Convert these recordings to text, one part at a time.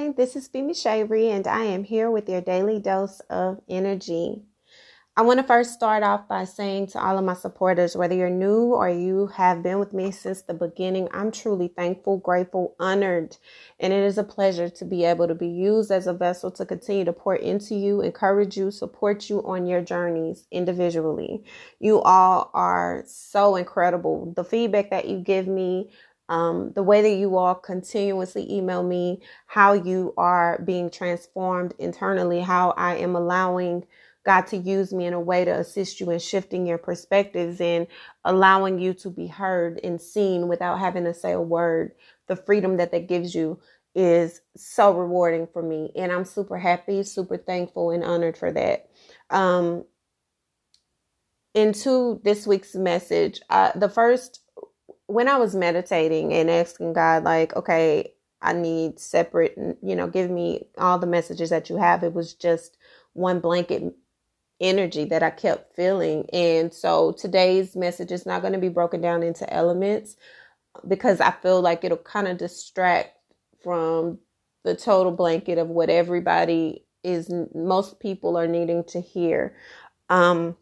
Hi, this is Femi Shavery, and I am here with your daily dose of energy. I want to first start off by saying to all of my supporters, whether you're new or you have been with me since the beginning, I'm truly thankful, grateful, honored, and it is a pleasure to be able to be used as a vessel to continue to pour into you, encourage you, support you on your journeys individually. You all are so incredible. The feedback that you give me, um, the way that you all continuously email me, how you are being transformed internally, how I am allowing God to use me in a way to assist you in shifting your perspectives and allowing you to be heard and seen without having to say a word. The freedom that that gives you is so rewarding for me. And I'm super happy, super thankful, and honored for that. Um, into this week's message, uh, the first, when I was meditating and asking God, like, okay, I need separate, you know, give me all the messages that you have, it was just one blanket energy that I kept feeling. And so today's message is not going to be broken down into elements because I feel like it'll kind of distract from the total blanket of what everybody is most people are needing to hear. Um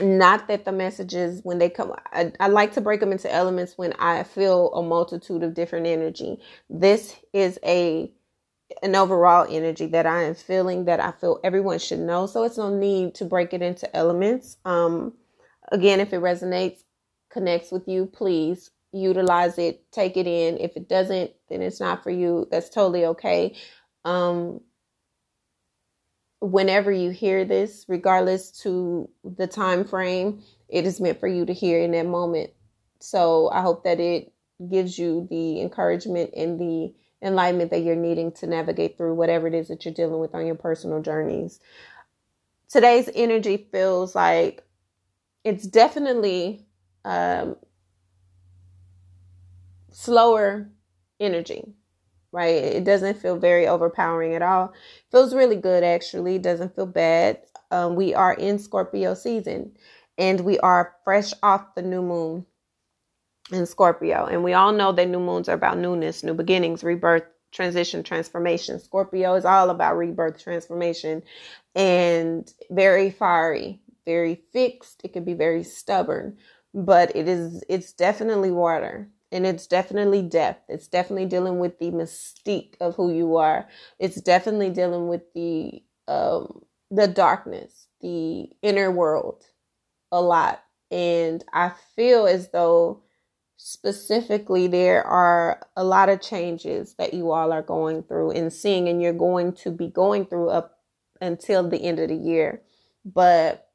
not that the messages when they come I, I like to break them into elements when I feel a multitude of different energy. This is a an overall energy that I am feeling that I feel everyone should know. So it's no need to break it into elements. Um, again, if it resonates, connects with you, please utilize it, take it in. If it doesn't, then it's not for you. That's totally okay. Um, whenever you hear this, regardless to the time frame, it is meant for you to hear in that moment. So I hope that it gives you the encouragement and the enlightenment that you're needing to navigate through whatever it is that you're dealing with on your personal journeys. Today's energy feels like it's definitely um, slower energy, right? It doesn't feel very overpowering at all. Feels really good, actually. Doesn't feel bad. Um, we are in Scorpio season and we are fresh off the new moon in Scorpio. And we all know that new moons are about newness, new beginnings, rebirth, transition, transformation. Scorpio is all about rebirth, transformation, and very fiery, very fixed. It can be very stubborn, but it is it's definitely water. And it's definitely depth. It's definitely dealing with the mystique of who you are. It's definitely dealing with the um the darkness, the inner world a lot. And I feel as though specifically there are a lot of changes that you all are going through and seeing and you're going to be going through up until the end of the year but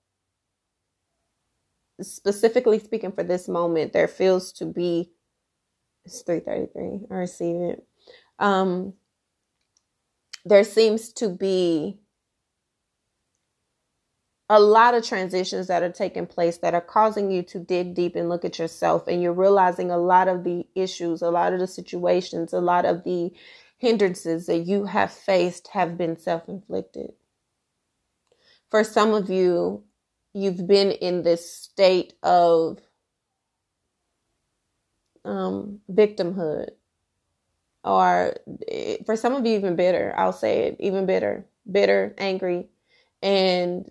specifically speaking for this moment there feels to be it's 333 i receive it. Um there seems to be a lot of transitions that are taking place that are causing you to dig deep and look at yourself and you're realizing a lot of the issues a lot of the situations a lot of the hindrances that you have faced have been self-inflicted. For some of you you've been in this state of um, victimhood or eh, for some of you even bitter i'll say it even bitter bitter angry and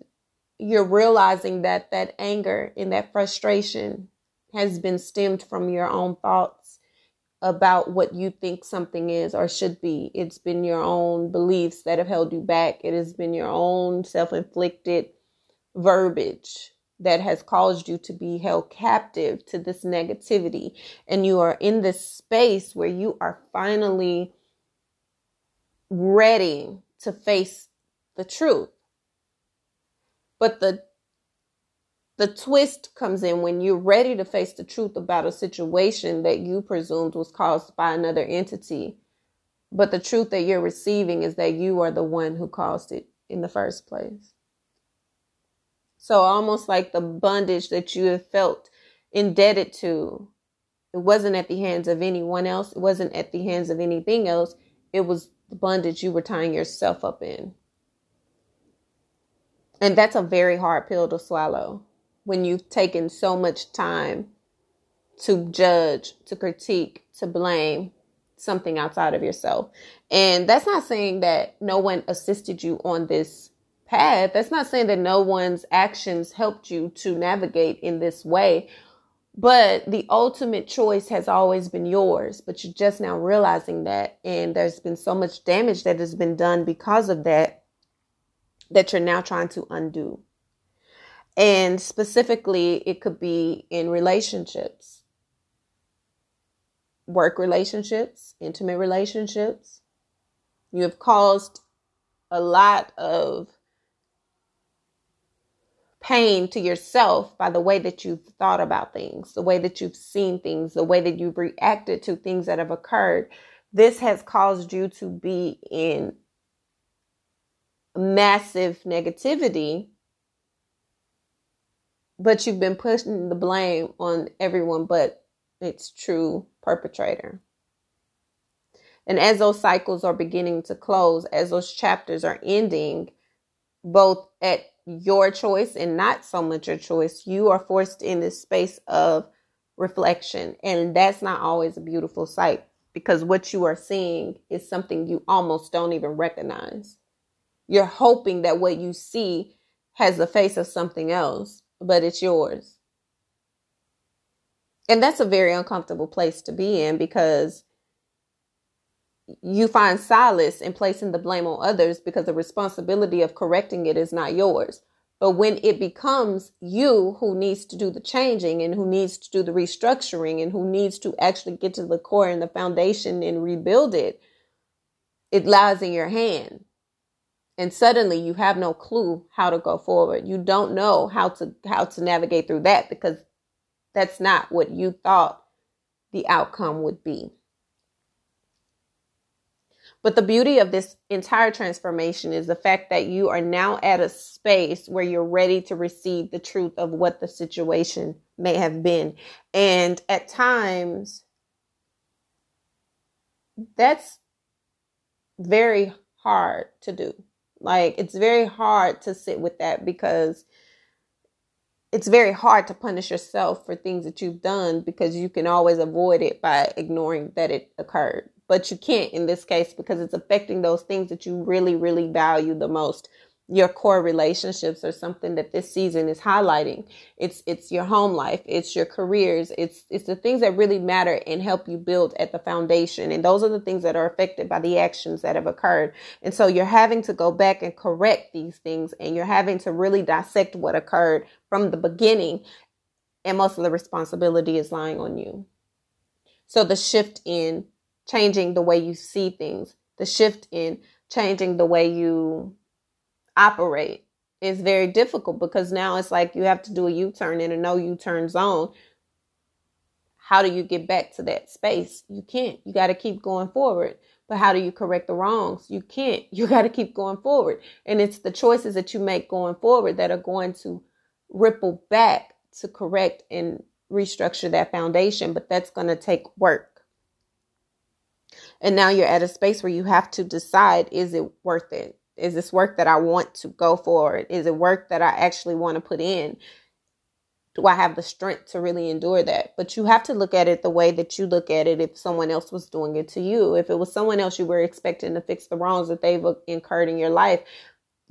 you're realizing that that anger and that frustration has been stemmed from your own thoughts about what you think something is or should be. It's been your own beliefs that have held you back. It has been your own self inflicted verbiage that has caused you to be held captive to this negativity. And you are in this space where you are finally ready to face the truth but the the twist comes in when you're ready to face the truth about a situation that you presumed was caused by another entity. But the truth that you're receiving is that you are the one who caused it in the first place. So almost like the bondage that you have felt indebted to, it wasn't at the hands of anyone else. It wasn't at the hands of anything else. It was the bondage you were tying yourself up in. And that's a very hard pill to swallow when you've taken so much time to judge, to critique, to blame, something outside of yourself. And that's not saying that no one assisted you on this path. That's not saying that no one's actions helped you to navigate in this way. But the ultimate choice has always been yours. But you're just now realizing that. And there's been so much damage that has been done because of that, that you're now trying to undo. And specifically, it could be in relationships, work relationships, intimate relationships. You have caused a lot of pain to yourself by the way that you've thought about things, the way that you've seen things, the way that you've reacted to things that have occurred. This has caused you to be in massive negativity but you've been pushing the blame on everyone but its true perpetrator. And as those cycles are beginning to close, as those chapters are ending, both at your choice and not so much your choice, you are forced in this space of reflection. And that's not always a beautiful sight because what you are seeing is something you almost don't even recognize. You're hoping that what you see has the face of something else, but it's yours. And that's a very uncomfortable place to be in because you find solace in placing the blame on others because the responsibility of correcting it is not yours. But when it becomes you who needs to do the changing and who needs to do the restructuring and who needs to actually get to the core and the foundation and rebuild it, it lies in your hand. And suddenly you have no clue how to go forward. You don't know how to how to navigate through that because that's not what you thought the outcome would be but the beauty of this entire transformation is the fact that you are now at a space where you're ready to receive the truth of what the situation may have been. And at times, that's very hard to do. Like it's very hard to sit with that because it's very hard to punish yourself for things that you've done because you can always avoid it by ignoring that it occurred. But you can't in this case because it's affecting those things that you really, really value the most your core relationships are something that this season is highlighting. It's it's your home life, it's your careers, it's it's the things that really matter and help you build at the foundation. And those are the things that are affected by the actions that have occurred. And so you're having to go back and correct these things and you're having to really dissect what occurred from the beginning. And most of the responsibility is lying on you. So the shift in changing the way you see things, the shift in changing the way you operate is very difficult because now it's like you have to do a U-turn in a no U-turn zone. How do you get back to that space? You can't. You got to keep going forward. But how do you correct the wrongs? You can't. You got to keep going forward. And it's the choices that you make going forward that are going to ripple back to correct and restructure that foundation. But that's going to take work. And now you're at a space where you have to decide is it worth it? Is this work that I want to go for? Is it work that I actually want to put in? Do I have the strength to really endure that? But you have to look at it the way that you look at it if someone else was doing it to you. If it was someone else you were expecting to fix the wrongs that they've incurred in your life,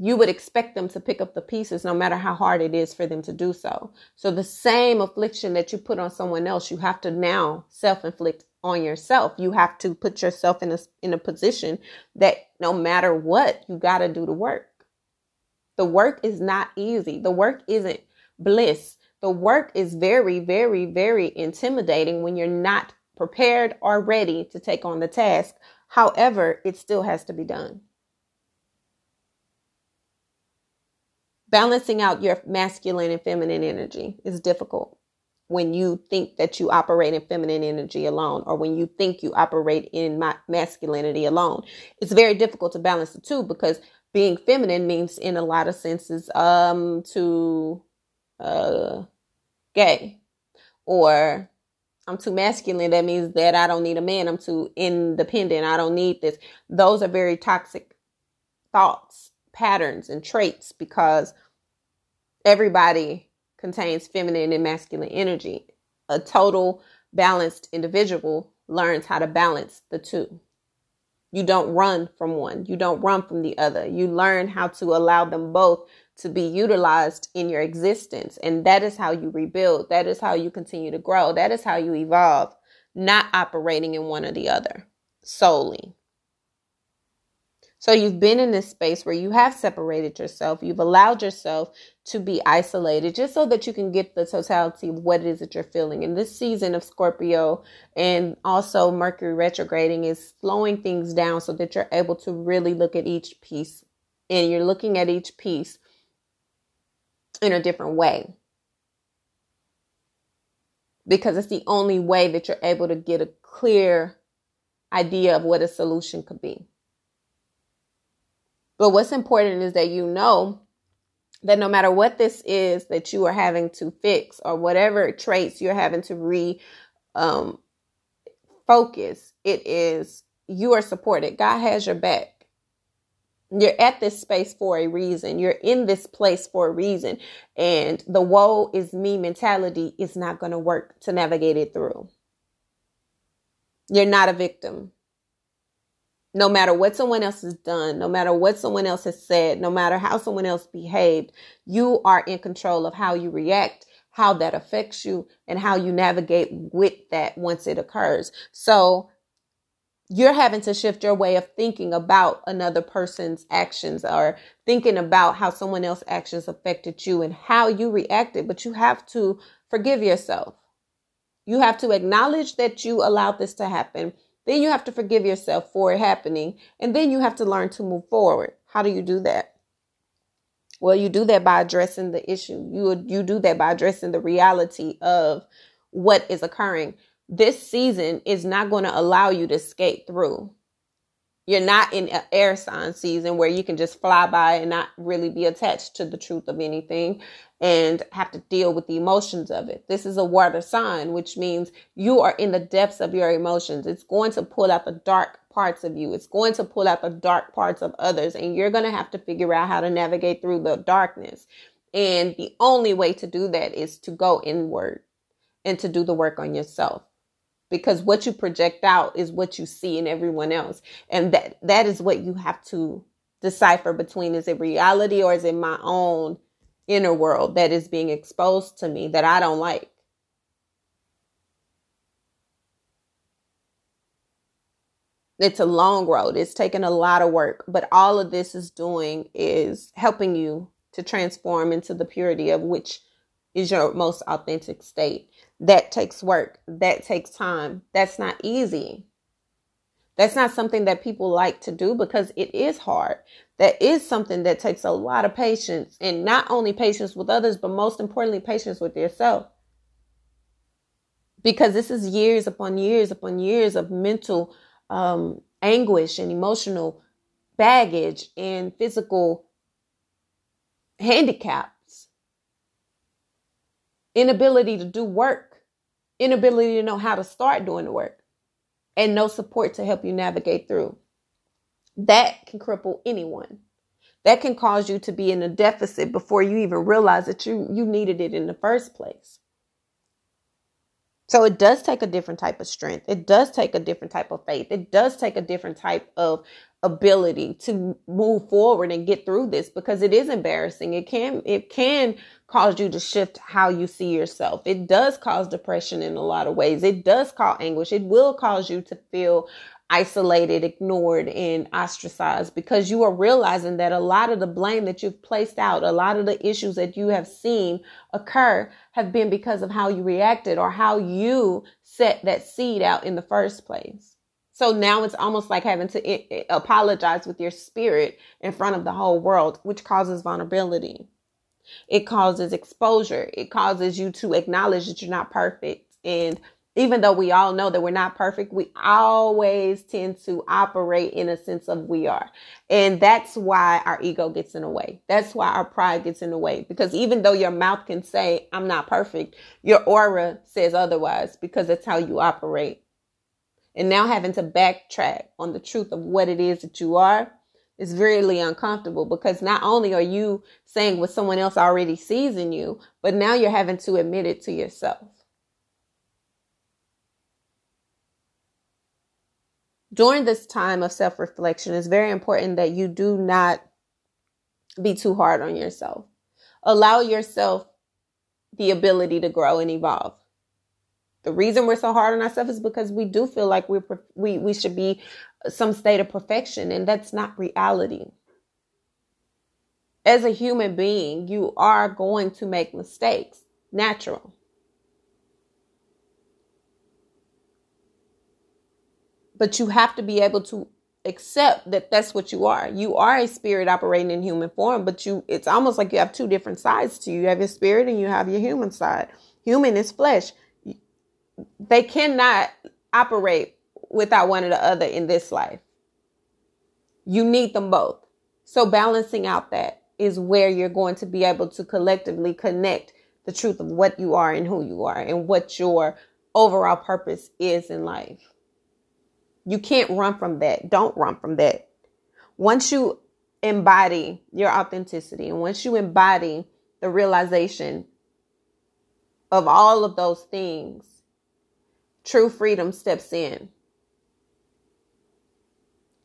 you would expect them to pick up the pieces no matter how hard it is for them to do so. So the same affliction that you put on someone else, you have to now self-inflict on yourself. You have to put yourself in a in a position that no matter what, you got to do the work. The work is not easy. The work isn't bliss. The work is very very very intimidating when you're not prepared or ready to take on the task. However, it still has to be done. Balancing out your masculine and feminine energy is difficult when you think that you operate in feminine energy alone or when you think you operate in ma- masculinity alone. It's very difficult to balance the two because being feminine means in a lot of senses um to uh gay or I'm too masculine that means that I don't need a man I'm too independent I don't need this those are very toxic thoughts patterns and traits because everybody contains feminine and masculine energy. A total balanced individual learns how to balance the two. You don't run from one, you don't run from the other. You learn how to allow them both to be utilized in your existence. And that is how you rebuild. That is how you continue to grow. That is how you evolve, not operating in one or the other solely. So you've been in this space where you have separated yourself. You've allowed yourself to be isolated just so that you can get the totality of what it is that you're feeling. And this season of Scorpio and also Mercury retrograding is slowing things down so that you're able to really look at each piece and you're looking at each piece in a different way. Because it's the only way that you're able to get a clear idea of what a solution could be. But what's important is that you know that no matter what this is that you are having to fix or whatever traits you're having to re um, focus, it is you are supported. God has your back. You're at this space for a reason. You're in this place for a reason. And the woe is me mentality is not going to work to navigate it through. You're not a victim no matter what someone else has done, no matter what someone else has said, no matter how someone else behaved, you are in control of how you react, how that affects you, and how you navigate with that once it occurs. So you're having to shift your way of thinking about another person's actions or thinking about how someone else's actions affected you and how you reacted, but you have to forgive yourself. You have to acknowledge that you allowed this to happen then you have to forgive yourself for it happening. And then you have to learn to move forward. How do you do that? Well, you do that by addressing the issue. You you do that by addressing the reality of what is occurring. This season is not going to allow you to skate through. You're not in an air sign season where you can just fly by and not really be attached to the truth of anything and have to deal with the emotions of it. This is a water sign, which means you are in the depths of your emotions. It's going to pull out the dark parts of you. It's going to pull out the dark parts of others, and you're going to have to figure out how to navigate through the darkness. And the only way to do that is to go inward and to do the work on yourself. Because what you project out is what you see in everyone else. And that that is what you have to decipher between is it reality or is it my own inner world that is being exposed to me that I don't like. It's a long road. It's taken a lot of work, but all of this is doing is helping you to transform into the purity of which is your most authentic state. That takes work. That takes time. That's not easy. That's not something that people like to do because it is hard. That is something that takes a lot of patience and not only patience with others, but most importantly, patience with yourself. Because this is years upon years upon years of mental um, anguish and emotional baggage and physical handicaps, inability to do work, inability to know how to start doing the work and no support to help you navigate through. That can cripple anyone. That can cause you to be in a deficit before you even realize that you, you needed it in the first place. So it does take a different type of strength. It does take a different type of faith. It does take a different type of ability to move forward and get through this because it is embarrassing. It can it can cause you to shift how you see yourself. It does cause depression in a lot of ways. It does cause anguish. It will cause you to feel isolated, ignored, and ostracized because you are realizing that a lot of the blame that you've placed out, a lot of the issues that you have seen occur have been because of how you reacted or how you set that seed out in the first place. So now it's almost like having to apologize with your spirit in front of the whole world, which causes vulnerability. It causes exposure. It causes you to acknowledge that you're not perfect. And even though we all know that we're not perfect, we always tend to operate in a sense of we are. And that's why our ego gets in the way. That's why our pride gets in the way. Because even though your mouth can say, I'm not perfect, your aura says otherwise because that's how you operate. And now having to backtrack on the truth of what it is that you are is really uncomfortable because not only are you saying what someone else already sees in you, but now you're having to admit it to yourself. during this time of self reflection, it's very important that you do not be too hard on yourself. Allow yourself the ability to grow and evolve. The reason we're so hard on ourselves is because we do feel like we're we we should be some state of perfection, and that's not reality. As a human being, you are going to make mistakes, natural. But you have to be able to accept that that's what you are. You are a spirit operating in human form, but you it's almost like you have two different sides to you. You have your spirit and you have your human side. Human is flesh they cannot operate without one or the other in this life. You need them both. So balancing out that is where you're going to be able to collectively connect the truth of what you are and who you are and what your overall purpose is in life. You can't run from that. Don't run from that. Once you embody your authenticity and once you embody the realization of all of those things, true freedom steps in.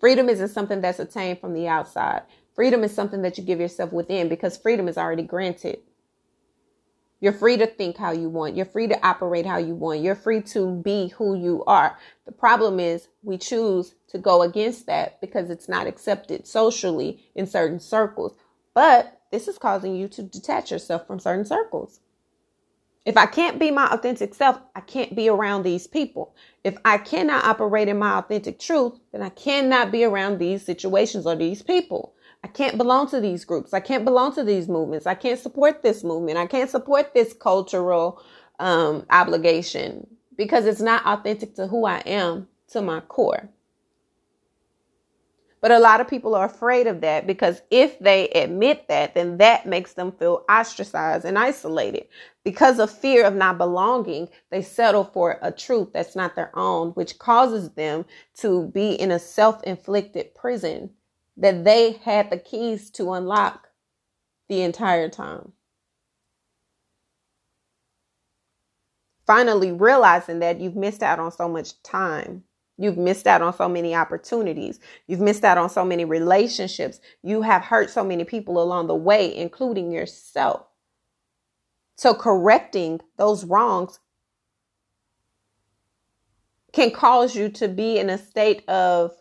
Freedom isn't something that's attained from the outside. Freedom is something that you give yourself within because freedom is already granted. You're free to think how you want. You're free to operate how you want. You're free to be who you are. The problem is we choose to go against that because it's not accepted socially in certain circles. But this is causing you to detach yourself from certain circles. If I can't be my authentic self, I can't be around these people. If I cannot operate in my authentic truth, then I cannot be around these situations or these people. I can't belong to these groups. I can't belong to these movements. I can't support this movement. I can't support this cultural um, obligation because it's not authentic to who I am to my core. But a lot of people are afraid of that because if they admit that, then that makes them feel ostracized and isolated. Because of fear of not belonging, they settle for a truth that's not their own, which causes them to be in a self inflicted prison that they had the keys to unlock the entire time. Finally, realizing that you've missed out on so much time You've missed out on so many opportunities. You've missed out on so many relationships. You have hurt so many people along the way, including yourself. So, correcting those wrongs can cause you to be in a state of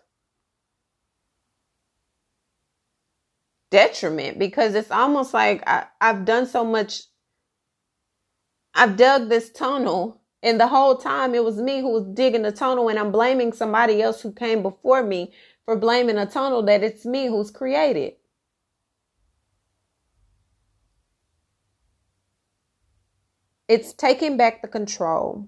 detriment because it's almost like I, have done so much. I've dug this tunnel and the whole time it was me who was digging the tunnel and I'm blaming somebody else who came before me for blaming a tunnel that it's me who's created. It's taking back the control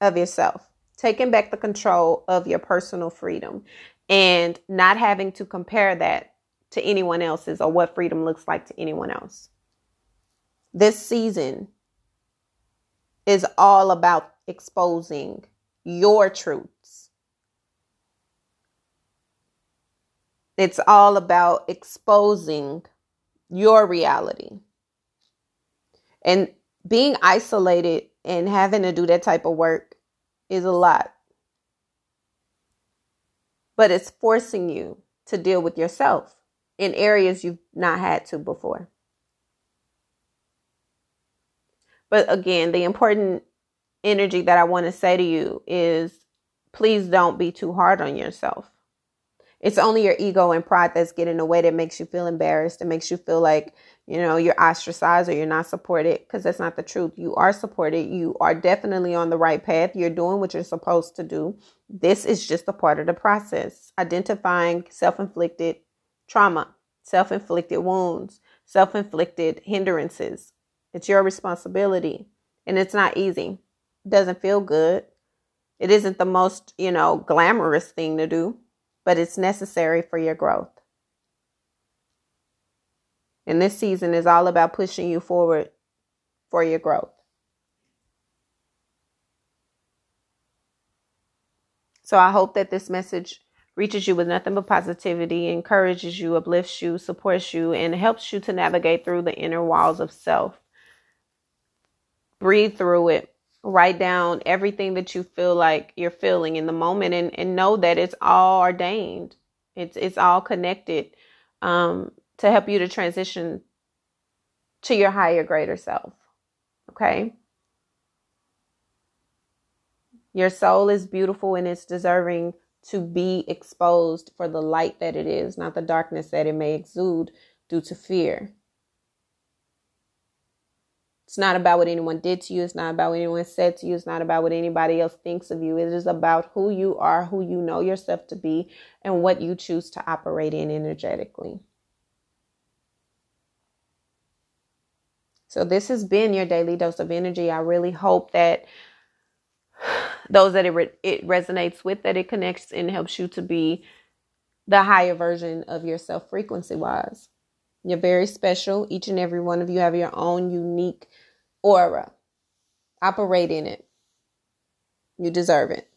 of yourself, taking back the control of your personal freedom, and not having to compare that to anyone else's or what freedom looks like to anyone else. This season is all about exposing your truths. It's all about exposing your reality. And being isolated and having to do that type of work is a lot. But it's forcing you to deal with yourself in areas you've not had to before. But again, the important energy that I want to say to you is please don't be too hard on yourself. It's only your ego and pride that's getting in the way that makes you feel embarrassed and makes you feel like, you know, you're ostracized or you're not supported because that's not the truth. You are supported. You are definitely on the right path. You're doing what you're supposed to do. This is just a part of the process. Identifying self inflicted trauma, self inflicted wounds, self inflicted hindrances, it's your responsibility. And it's not easy. It doesn't feel good. It isn't the most, you know, glamorous thing to do, but it's necessary for your growth. And this season is all about pushing you forward for your growth. So I hope that this message reaches you with nothing but positivity, encourages you, uplifts you, supports you, and helps you to navigate through the inner walls of self breathe through it, write down everything that you feel like you're feeling in the moment and, and know that it's all ordained. It's it's all connected um, to help you to transition to your higher, greater self. Okay? Your soul is beautiful and it's deserving to be exposed for the light that it is, not the darkness that it may exude due to fear. It's not about what anyone did to you. It's not about what anyone said to you. It's not about what anybody else thinks of you. It is about who you are, who you know yourself to be, and what you choose to operate in energetically. So, this has been your daily dose of energy. I really hope that those that it, re- it resonates with, that it connects and helps you to be the higher version of yourself frequency wise. You're very special. Each and every one of you have your own unique aura. Operate in it. You deserve it.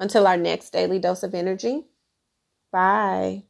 Until our next daily dose of energy. Bye.